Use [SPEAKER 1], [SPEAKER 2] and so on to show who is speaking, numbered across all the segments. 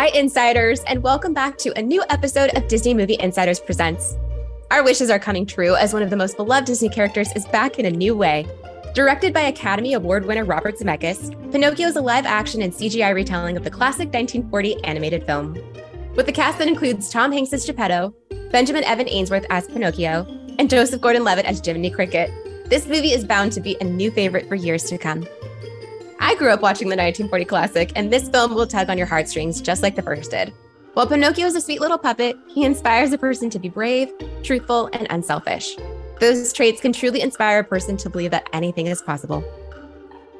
[SPEAKER 1] Hi, insiders, and welcome back to a new episode of Disney Movie Insiders Presents. Our wishes are coming true as one of the most beloved Disney characters is back in a new way. Directed by Academy Award winner Robert Zemeckis, Pinocchio is a live action and CGI retelling of the classic 1940 animated film. With a cast that includes Tom Hanks as Geppetto, Benjamin Evan Ainsworth as Pinocchio, and Joseph Gordon Levitt as Jiminy Cricket, this movie is bound to be a new favorite for years to come. I grew up watching the 1940 classic, and this film will tug on your heartstrings just like the first did. While Pinocchio is a sweet little puppet, he inspires a person to be brave, truthful, and unselfish. Those traits can truly inspire a person to believe that anything is possible.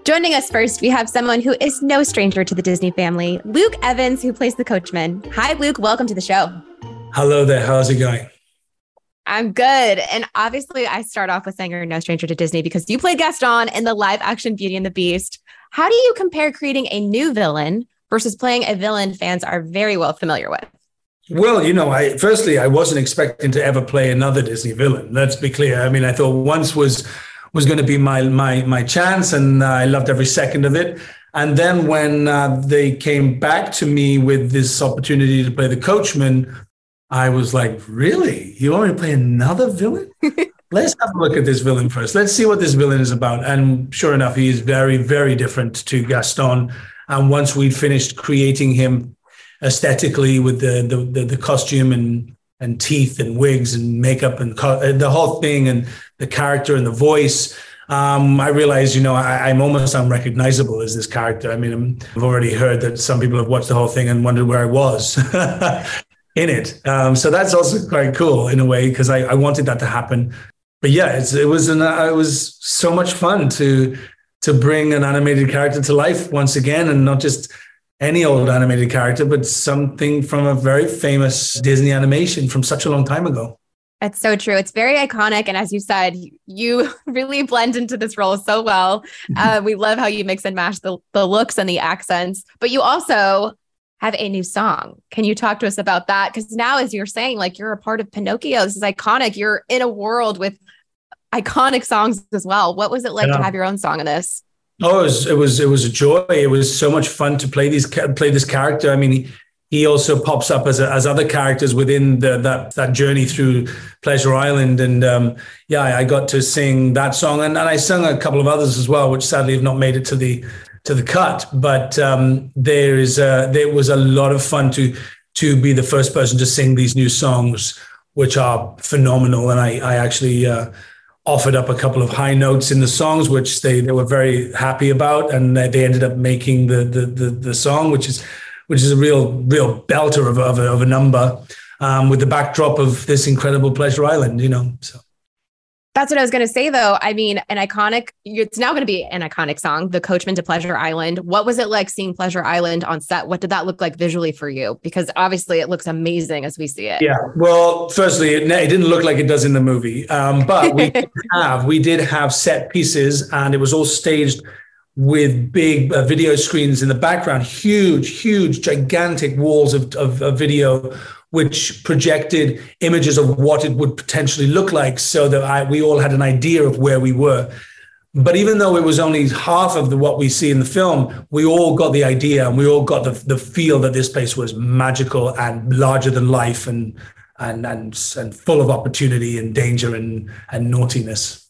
[SPEAKER 1] Joining us first, we have someone who is no stranger to the Disney family, Luke Evans, who plays the coachman. Hi, Luke. Welcome to the show.
[SPEAKER 2] Hello there. How's it going?
[SPEAKER 1] I'm good. And obviously, I start off with saying you're no stranger to Disney because you played Gaston in the live action Beauty and the Beast. How do you compare creating a new villain versus playing a villain fans are very well familiar with?
[SPEAKER 2] Well, you know, I firstly I wasn't expecting to ever play another Disney villain. Let's be clear. I mean, I thought once was was going to be my my my chance, and uh, I loved every second of it. And then when uh, they came back to me with this opportunity to play the coachman, I was like, "Really? You want me to play another villain? let's have a look at this villain first. Let's see what this villain is about. And sure enough, he is very, very different to Gaston. And once we'd finished creating him aesthetically with the the, the, the costume and and teeth and wigs and makeup and co- the whole thing and the character and the voice, um, I realized, you know, I, am almost unrecognizable as this character. I mean, I've already heard that some people have watched the whole thing and wondered where I was in it. Um, so that's also quite cool in a way because I, I, wanted that to happen but yeah, it was an uh, it was so much fun to to bring an animated character to life once again, and not just any old animated character, but something from a very famous Disney animation from such a long time ago.
[SPEAKER 1] That's so true. It's very iconic. And as you said, you really blend into this role so well. Uh, we love how you mix and match the, the looks and the accents, but you also have a new song. Can you talk to us about that? Because now, as you're saying, like you're a part of Pinocchio, this is iconic. You're in a world with iconic songs as well. What was it like yeah. to have your own song in this?
[SPEAKER 2] Oh, it was, it was it was a joy. It was so much fun to play these play this character. I mean, he, he also pops up as a, as other characters within the, that that journey through Pleasure Island, and um, yeah, I got to sing that song, and, and I sung a couple of others as well, which sadly have not made it to the to the cut. But um, there is a, there was a lot of fun to to be the first person to sing these new songs, which are phenomenal, and I I actually. Uh, offered up a couple of high notes in the songs, which they, they were very happy about, and they ended up making the the the, the song, which is which is a real real belter of, of, a, of a number, um, with the backdrop of this incredible Pleasure Island, you know. So.
[SPEAKER 1] That's what I was going to say, though. I mean, an iconic, it's now going to be an iconic song, The Coachman to Pleasure Island. What was it like seeing Pleasure Island on set? What did that look like visually for you? Because obviously it looks amazing as we see it.
[SPEAKER 2] Yeah. Well, firstly, it, it didn't look like it does in the movie. Um, but we did have, we did have set pieces and it was all staged with big uh, video screens in the background, huge, huge, gigantic walls of, of, of video which projected images of what it would potentially look like so that I, we all had an idea of where we were. But even though it was only half of the, what we see in the film, we all got the idea and we all got the, the feel that this place was magical and larger than life and, and, and, and full of opportunity and danger and, and naughtiness.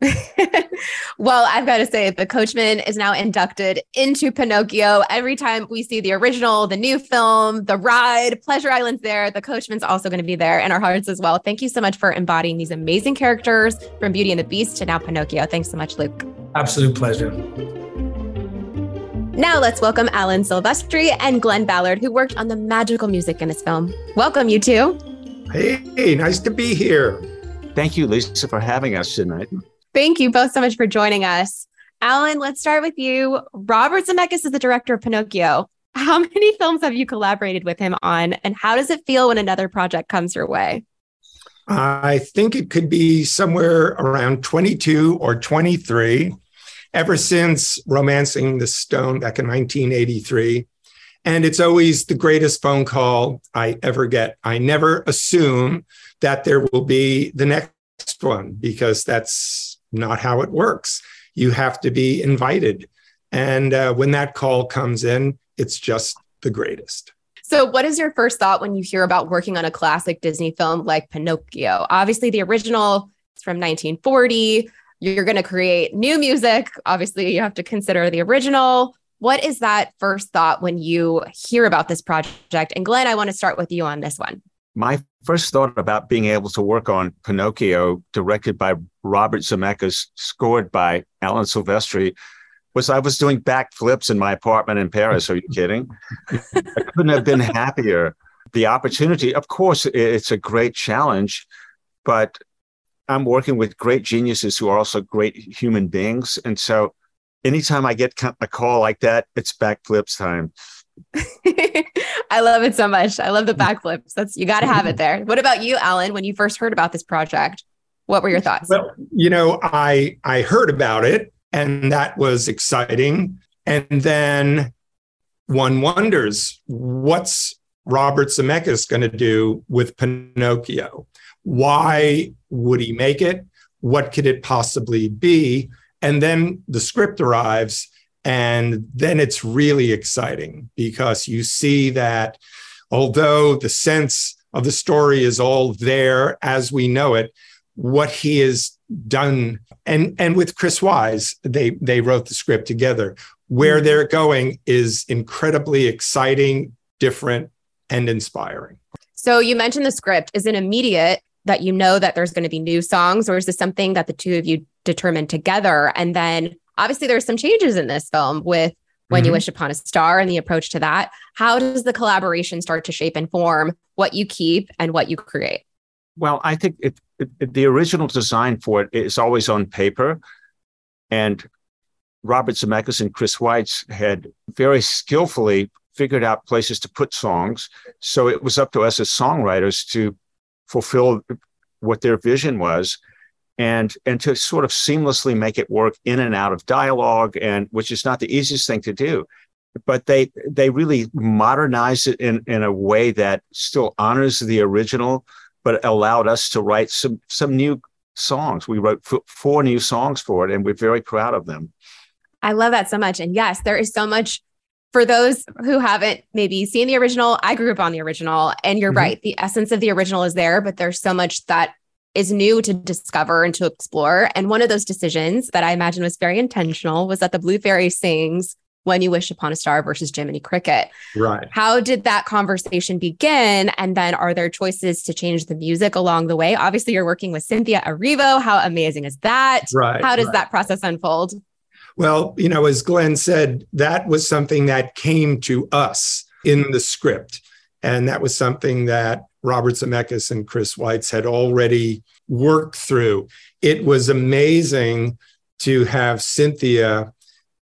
[SPEAKER 1] well, I've got to say, the Coachman is now inducted into Pinocchio. Every time we see the original, the new film, the ride, Pleasure Island's there. The Coachman's also going to be there in our hearts as well. Thank you so much for embodying these amazing characters from Beauty and the Beast to now Pinocchio. Thanks so much, Luke.
[SPEAKER 2] Absolute pleasure.
[SPEAKER 1] Now let's welcome Alan Silvestri and Glen Ballard, who worked on the magical music in this film. Welcome, you two.
[SPEAKER 3] Hey, nice to be here.
[SPEAKER 4] Thank you, Lisa, for having us tonight.
[SPEAKER 1] Thank you both so much for joining us. Alan, let's start with you. Robert Zemeckis is the director of Pinocchio. How many films have you collaborated with him on, and how does it feel when another project comes your way?
[SPEAKER 3] I think it could be somewhere around 22 or 23, ever since Romancing the Stone back in 1983. And it's always the greatest phone call I ever get. I never assume that there will be the next one because that's not how it works. You have to be invited. And uh, when that call comes in, it's just the greatest.
[SPEAKER 1] So, what is your first thought when you hear about working on a classic Disney film like Pinocchio? Obviously, the original is from 1940. You're going to create new music. Obviously, you have to consider the original. What is that first thought when you hear about this project? And Glen, I want to start with you on this one.
[SPEAKER 4] My first thought about being able to work on Pinocchio, directed by Robert Zemeckis, scored by Alan Silvestri, was I was doing backflips in my apartment in Paris. Are you kidding? I couldn't have been happier. The opportunity, of course, it's a great challenge, but I'm working with great geniuses who are also great human beings. And so anytime I get a call like that, it's backflips time.
[SPEAKER 1] I love it so much. I love the backflips. That's you got to have it there. What about you, Alan? When you first heard about this project, what were your thoughts?
[SPEAKER 3] Well, you know, I I heard about it and that was exciting. And then one wonders what's Robert Zemeckis going to do with Pinocchio? Why would he make it? What could it possibly be? And then the script arrives, and then it's really exciting because you see that although the sense of the story is all there as we know it, what he has done and and with Chris Weitz they they wrote the script together. Where mm-hmm. they're going is incredibly exciting, different, and inspiring.
[SPEAKER 1] So you mentioned the script. Is it immediate that you know that there's going to be new songs, or is this something that the two of you determined together? And then obviously there's some changes in this film with when mm-hmm. you wish upon a star and the approach to that. How does the collaboration start to shape and form what you keep and what you create?
[SPEAKER 4] Well, I think it, it, the original design for it is always on paper. And Robert Zemeckis and Chris Weitz had very skillfully figured out places to put songs. So it was up to us as songwriters to fulfill what their vision was and and to sort of seamlessly make it work in and out of dialogue and which is not the easiest thing to do but they they really modernized it in in a way that still honors the original but allowed us to write some some new songs. We wrote f- four new songs for it, and we're very proud of them.
[SPEAKER 1] I love that so much. And yes, there is so much for those who haven't maybe seen the original. I grew up on the original, and you're mm-hmm. right. The essence of the original is there, but there's so much that is new to discover and to explore. And one of those decisions that I imagine was very intentional was that the Blue Fairy sings when You Wish Upon a Star versus Jiminy Cricket.
[SPEAKER 3] Right.
[SPEAKER 1] How did that conversation begin? And then are there choices to change the music along the way? Obviously, you're working with Cynthia Erivo. How amazing is that?
[SPEAKER 3] Right.
[SPEAKER 1] How does
[SPEAKER 3] right.
[SPEAKER 1] that process unfold?
[SPEAKER 3] Well, you know, as Glen said, that was something that came to us in the script. And that was something that Robert Zemeckis and Chris Weitz had already worked through. It was amazing to have Cynthia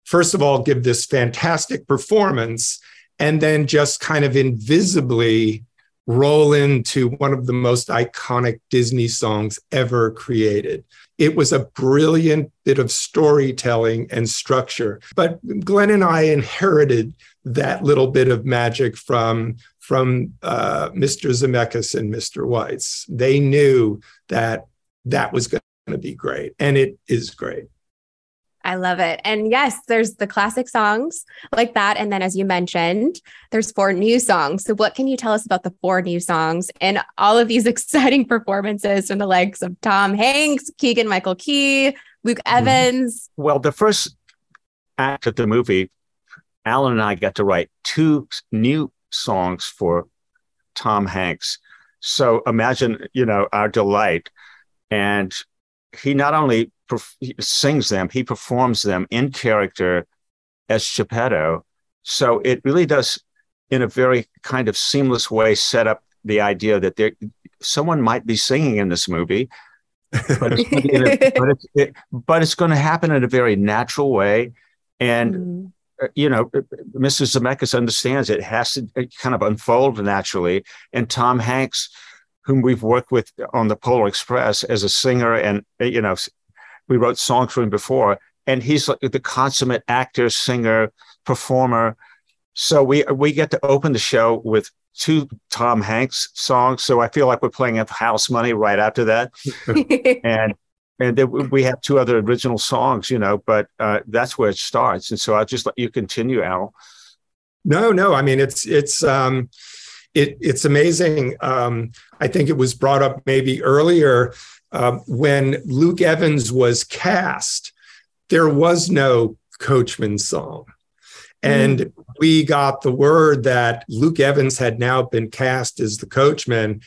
[SPEAKER 3] first of all, give this fantastic performance and then just kind of invisibly roll into one of the most iconic Disney songs ever created. It was a brilliant bit of storytelling and structure. But Glen and I inherited that little bit of magic from, from uh, Mr. Zemeckis and Mr. Weitz. They knew that that was going to be great, and it is great.
[SPEAKER 1] I love it. And yes, there's the classic songs like that. And then, as you mentioned, there's four new songs. So, what can you tell us about the four new songs and all of these exciting performances from the likes of Tom Hanks, Keegan Michael Key, Luke mm-hmm. Evans?
[SPEAKER 4] Well, the first act of the movie, Alan and I got to write two new songs for Tom Hanks. So, imagine, you know, our delight. And he not only he sings them, he performs them in character as Geppetto. So it really does, in a very kind of seamless way, set up the idea that there someone might be singing in this movie, but it's, a, but, it's it, but it's going to happen in a very natural way, and. Mm-hmm. Uh, you know, uh, Mrs. Zemeckis understands it has to uh, kind of unfold naturally. And Tom Hanks, whom we've worked with on the Polar Express as a singer and you know we wrote songs for him before, and he's like the consummate actor, singer, performer. So we we get to open the show with two Tom Hanks songs. So I feel like we're playing at House Money right after that, and and then we have two other original songs, you know. But uh, that's where it starts. And so I'll just let you continue, Al.
[SPEAKER 3] No, no. I mean, it's it's um, it, it's amazing. Um, I think it was brought up maybe earlier uh, when Luke Evans was cast. There was no Coachman song. And mm. we got the word that Luke Evans had now been cast as the coachman.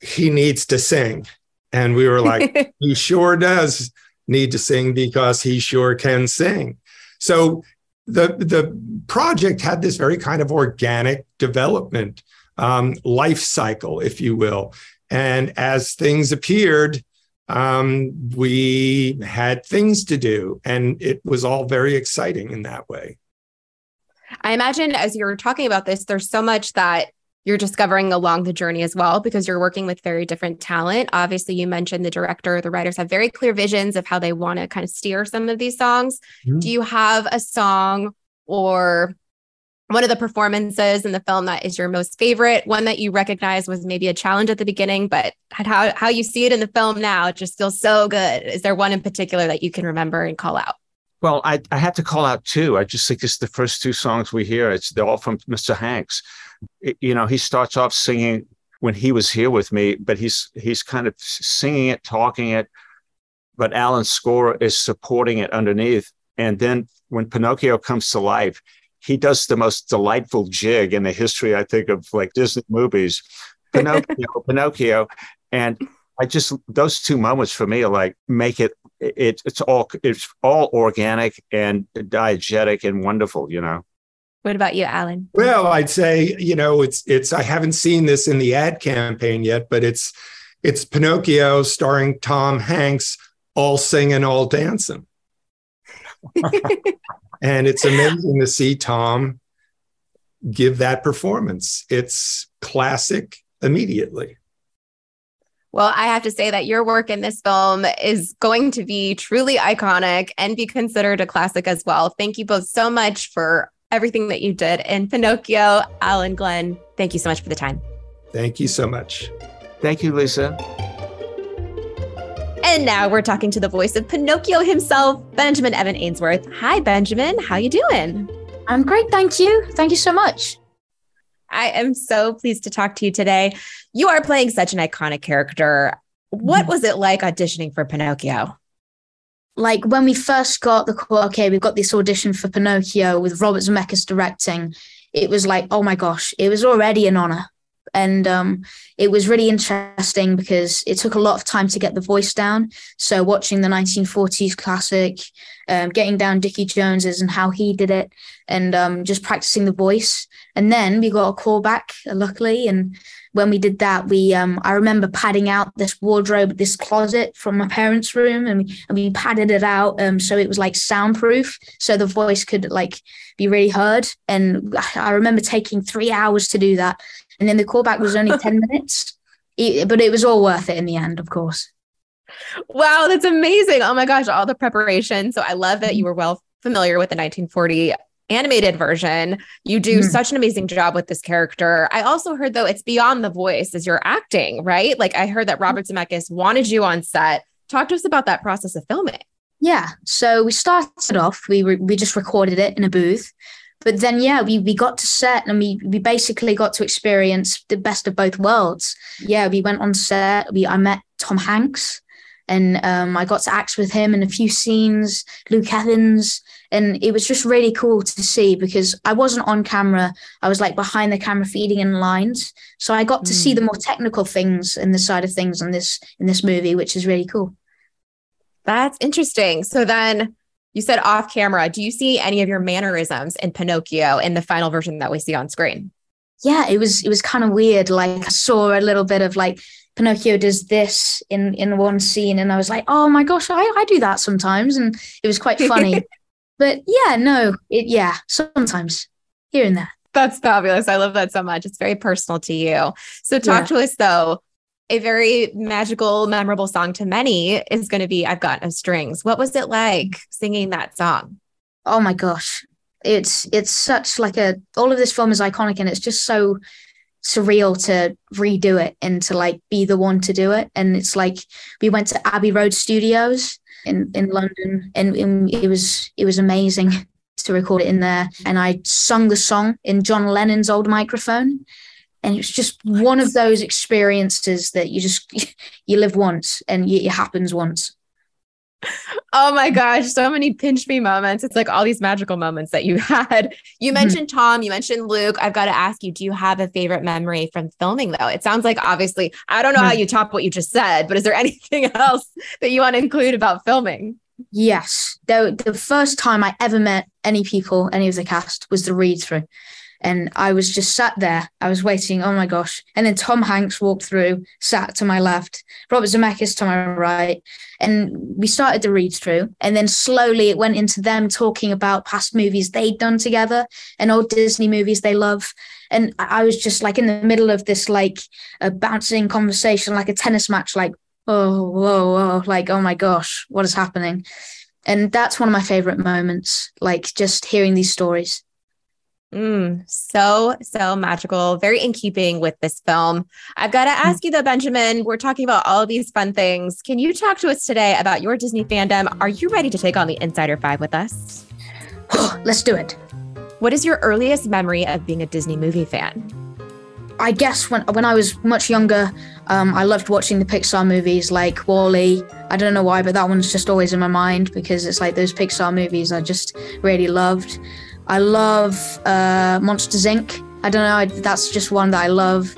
[SPEAKER 3] He needs to sing. And we were like, he sure does need to sing because he sure can sing. So the, the project had this very kind of organic development um, life cycle, if you will. And as things appeared, um, we had things to do, and it was all very exciting in that way.
[SPEAKER 1] I imagine as you're talking about this, there's so much that you're discovering along the journey as well because you're working with very different talent. Obviously, you mentioned the director, the writers have very clear visions of how they want to kind of steer some of these songs. Mm-hmm. Do you have a song or one of the performances in the film that is your most favorite, one that you recognize was maybe a challenge at the beginning, but how, how you see it in the film now, it just feels so good. Is there one in particular that you can remember and call out?
[SPEAKER 4] Well, I, I had to call out two. I just think it's the first two songs we hear. It's they're all from Mr. Hanks you know, he starts off singing when he was here with me, but he's he's kind of singing it, talking it, but Alan's score is supporting it underneath. And then when Pinocchio comes to life, he does the most delightful jig in the history, I think, of like Disney movies. Pinocchio, Pinocchio, and I just those two moments for me are like make it it it's all it's all organic and diegetic and wonderful, you know.
[SPEAKER 1] What about you, Alan?
[SPEAKER 3] Well, I'd say, you know, it's it's I haven't seen this in the ad campaign yet, but it's it's Pinocchio starring Tom Hanks, all singing, all dancing. and it's amazing to see Tom give that performance. It's classic immediately.
[SPEAKER 1] Well, I have to say that your work in this film is going to be truly iconic and be considered a classic as well. Thank you both so much for everything that you did. in Pinocchio, Alan Glen, thank you so much for the time.
[SPEAKER 3] Thank you so much.
[SPEAKER 4] Thank you, Lisa.
[SPEAKER 1] And now we're talking to the voice of Pinocchio himself, Benjamin Evan Ainsworth. Hi, Benjamin. How you doing?
[SPEAKER 5] I'm great, thank you. Thank you so much.
[SPEAKER 1] I am so pleased to talk to you today. You are playing such an iconic character. What mm-hmm. was it like auditioning for Pinocchio?
[SPEAKER 5] like when we first got the call, okay, we've got this audition for Pinocchio with Robert Zemeckis directing. It was like, oh my gosh, it was already an honor. And um, it was really interesting because it took a lot of time to get the voice down. So watching the 1940s classic, um, getting down Dickie Jones's and how he did it, and um, just practicing the voice. And then we got a call back, luckily, and when we did that, we um, I remember padding out this wardrobe, this closet from my parents' room, and we, and we padded it out um, so it was like soundproof, so the voice could like be really heard. And I remember taking three hours to do that, and then the callback was only ten minutes, but it was all worth it in the end, of course.
[SPEAKER 1] Wow, that's amazing! Oh my gosh, all the preparation. So I love that you were well familiar with the 1940 animated version. You do mm. such an amazing job with this character. I also heard though it's beyond the voice as you're acting, right? Like I heard that hmm. Robert Zemeckis wanted you on set. Talk to us about that process of filming.
[SPEAKER 5] Yeah. So we started off, we re- we just recorded it in a booth. But then yeah, we we got to set and we we basically got to experience the best of both worlds. Yeah, we went on set, we I met Tom Hanks and um, I got to act with him in a few scenes, Luke Evans, and it was just really cool to see because I wasn't on camera. I was like behind the camera feeding in lines, so I got to mm. see the more technical things in the side of things in this in this movie, which is really cool.
[SPEAKER 1] That's interesting. So then you said off camera. Do you see any of your mannerisms in Pinocchio in the final version that we see on screen?
[SPEAKER 5] Yeah, it was it was kind of weird. Like I saw a little bit of like Pinocchio does this in in one scene, and I was like, oh my gosh, I, I do that sometimes, and it was quite funny. but yeah, no, it yeah, sometimes here and there.
[SPEAKER 1] That's fabulous. I love that so much. It's very personal to you. So talk yeah. to us though. A very magical, memorable song to many is going to be "I've Got No Strings." What was it like singing that song?
[SPEAKER 5] Oh my gosh, it's it's such like a all of this film is iconic and it's just so surreal to redo it and to like be the one to do it. And it's like we went to Abbey Road Studios in in London, and, and it was it was amazing to record it in there. And I sung the song in John Lennon's old microphone. And it was just one of those experiences that you just you live once and it happens once.
[SPEAKER 1] Oh my gosh, so many pinch me moments. It's like all these magical moments that you had. You mm-hmm. mentioned mm-hmm. Tom, you mentioned Luke. I've got to ask you, do you have a favorite memory from filming though? It sounds like obviously, I don't know mm-hmm. how you top what you just said, but is there anything else that you want to include about filming?
[SPEAKER 5] Yes. The, the first time I ever met any people, any of the cast, was the read through. And I was just sat there. I was waiting. Oh my gosh. And then Tom Hanks walked through, sat to my left, Robert Zemeckis to my right. And we started to read through. And then slowly it went into them talking about past movies they'd done together and old Disney movies they love. And I was just like in the middle of this, like a bouncing conversation, like a tennis match, like, oh, whoa, whoa, like, oh my gosh, what is happening? And that's one of my favorite moments, like just hearing these stories.
[SPEAKER 1] Mm, so, so magical, very in keeping with this film. I've got to mm. ask you though, Benjamin, we're talking about all these fun things. Can you talk to us today about your Disney fandom? Are you ready to take on the Insider Five with us?
[SPEAKER 5] Let's do it.
[SPEAKER 1] What is your earliest memory of being a Disney movie fan?
[SPEAKER 5] I guess when when I was much younger, um, I loved watching the Pixar movies like WALL-E. I don't know why, but that one's just always in my mind because it's like those Pixar movies I just really loved. I love uh, Monsters Inc. I don't know, I, that's just one that I love.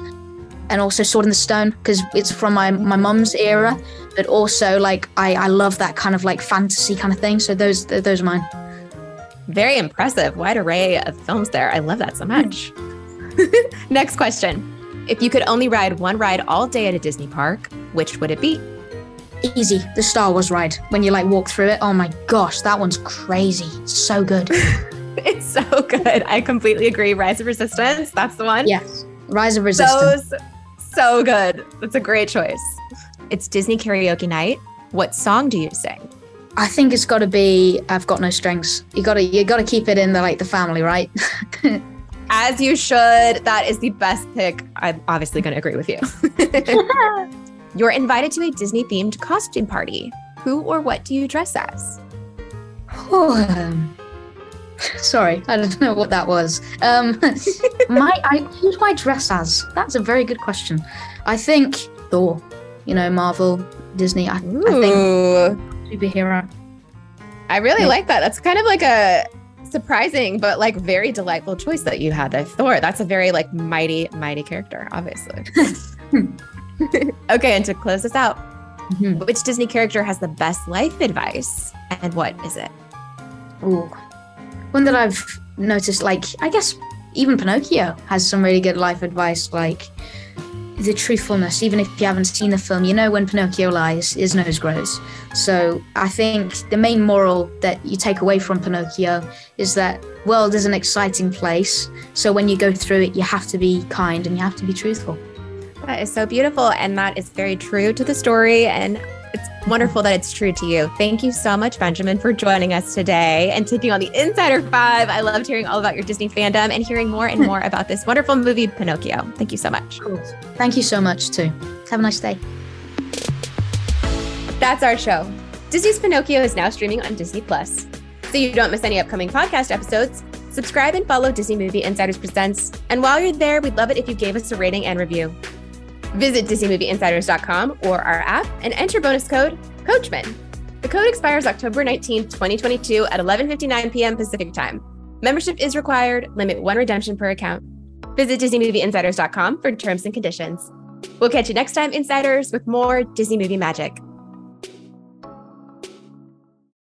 [SPEAKER 5] And also Sword in the Stone because it's from my my mum's era, but also like I I love that kind of like fantasy kind of thing. So those those are mine.
[SPEAKER 1] Very impressive, wide array of films there. I love that so much. Next question. If you could only ride one ride all day at a Disney park, which would it be?
[SPEAKER 5] Easy, the Star Wars ride. When you like walk through it, oh my gosh, that one's crazy. It's so good.
[SPEAKER 1] It's so good. I completely agree. Rise of Resistance, that's the one.
[SPEAKER 5] Yes. Rise of Resistance.
[SPEAKER 1] So, so good. That's a great choice. It's Disney karaoke night. What song do you sing?
[SPEAKER 5] I think it's got to be "I've Got No Strings." You got to you got to keep it in the like the family, right?
[SPEAKER 1] As you should. That is the best pick. I'm obviously going to agree with you. You're invited to a Disney themed costume party. Who or what do you dress as?
[SPEAKER 5] Oh, um, Sorry, I don't know what that was. Um, my, I, who do I dress as? That's a very good question. I think Thor. You know, Marvel, Disney. I, I think superhero.
[SPEAKER 1] I really yeah. like that. That's kind of like a surprising but like very delightful choice that you had there. Thor. That's a very like mighty, mighty character, obviously. okay, and to close this out, mm-hmm. which Disney character has the best life advice, and what is it?
[SPEAKER 5] Ooh, one that I've noticed, like, I guess even Pinocchio has some really good life advice, like the truthfulness. Even if you haven't seen the film, you know when Pinocchio lies, his nose grows. So I think the main moral that you take away from Pinocchio is that world is an exciting place. So when you go through it, you have to be kind and you have to be truthful.
[SPEAKER 1] That is so beautiful. And that is very true to the story. And it's wonderful that it's true to you. Thank you so much, Benjamin, for joining us today and taking on the Insider Five. I loved hearing all about your Disney fandom and hearing more and hmm. more about this wonderful movie, Pinocchio. Thank you so much.
[SPEAKER 5] Thank you so much, too. Have a nice day.
[SPEAKER 1] That's our show. Disney's Pinocchio is now streaming on Disney Plus. So you don't miss any upcoming podcast episodes, subscribe and follow Disney Movie Insiders Presents. And while you're there, we'd love it if you gave us a rating and review. Visit DisneyMovieInsiders.com or our app and enter bonus code Coachman. The code expires October 19th, 2022 at 11:59 p.m. Pacific Time. Membership is required, limit one redemption per account. Visit DisneyMovieInsiders.com for terms and conditions. We'll catch you next time, Insiders, with more Disney movie magic.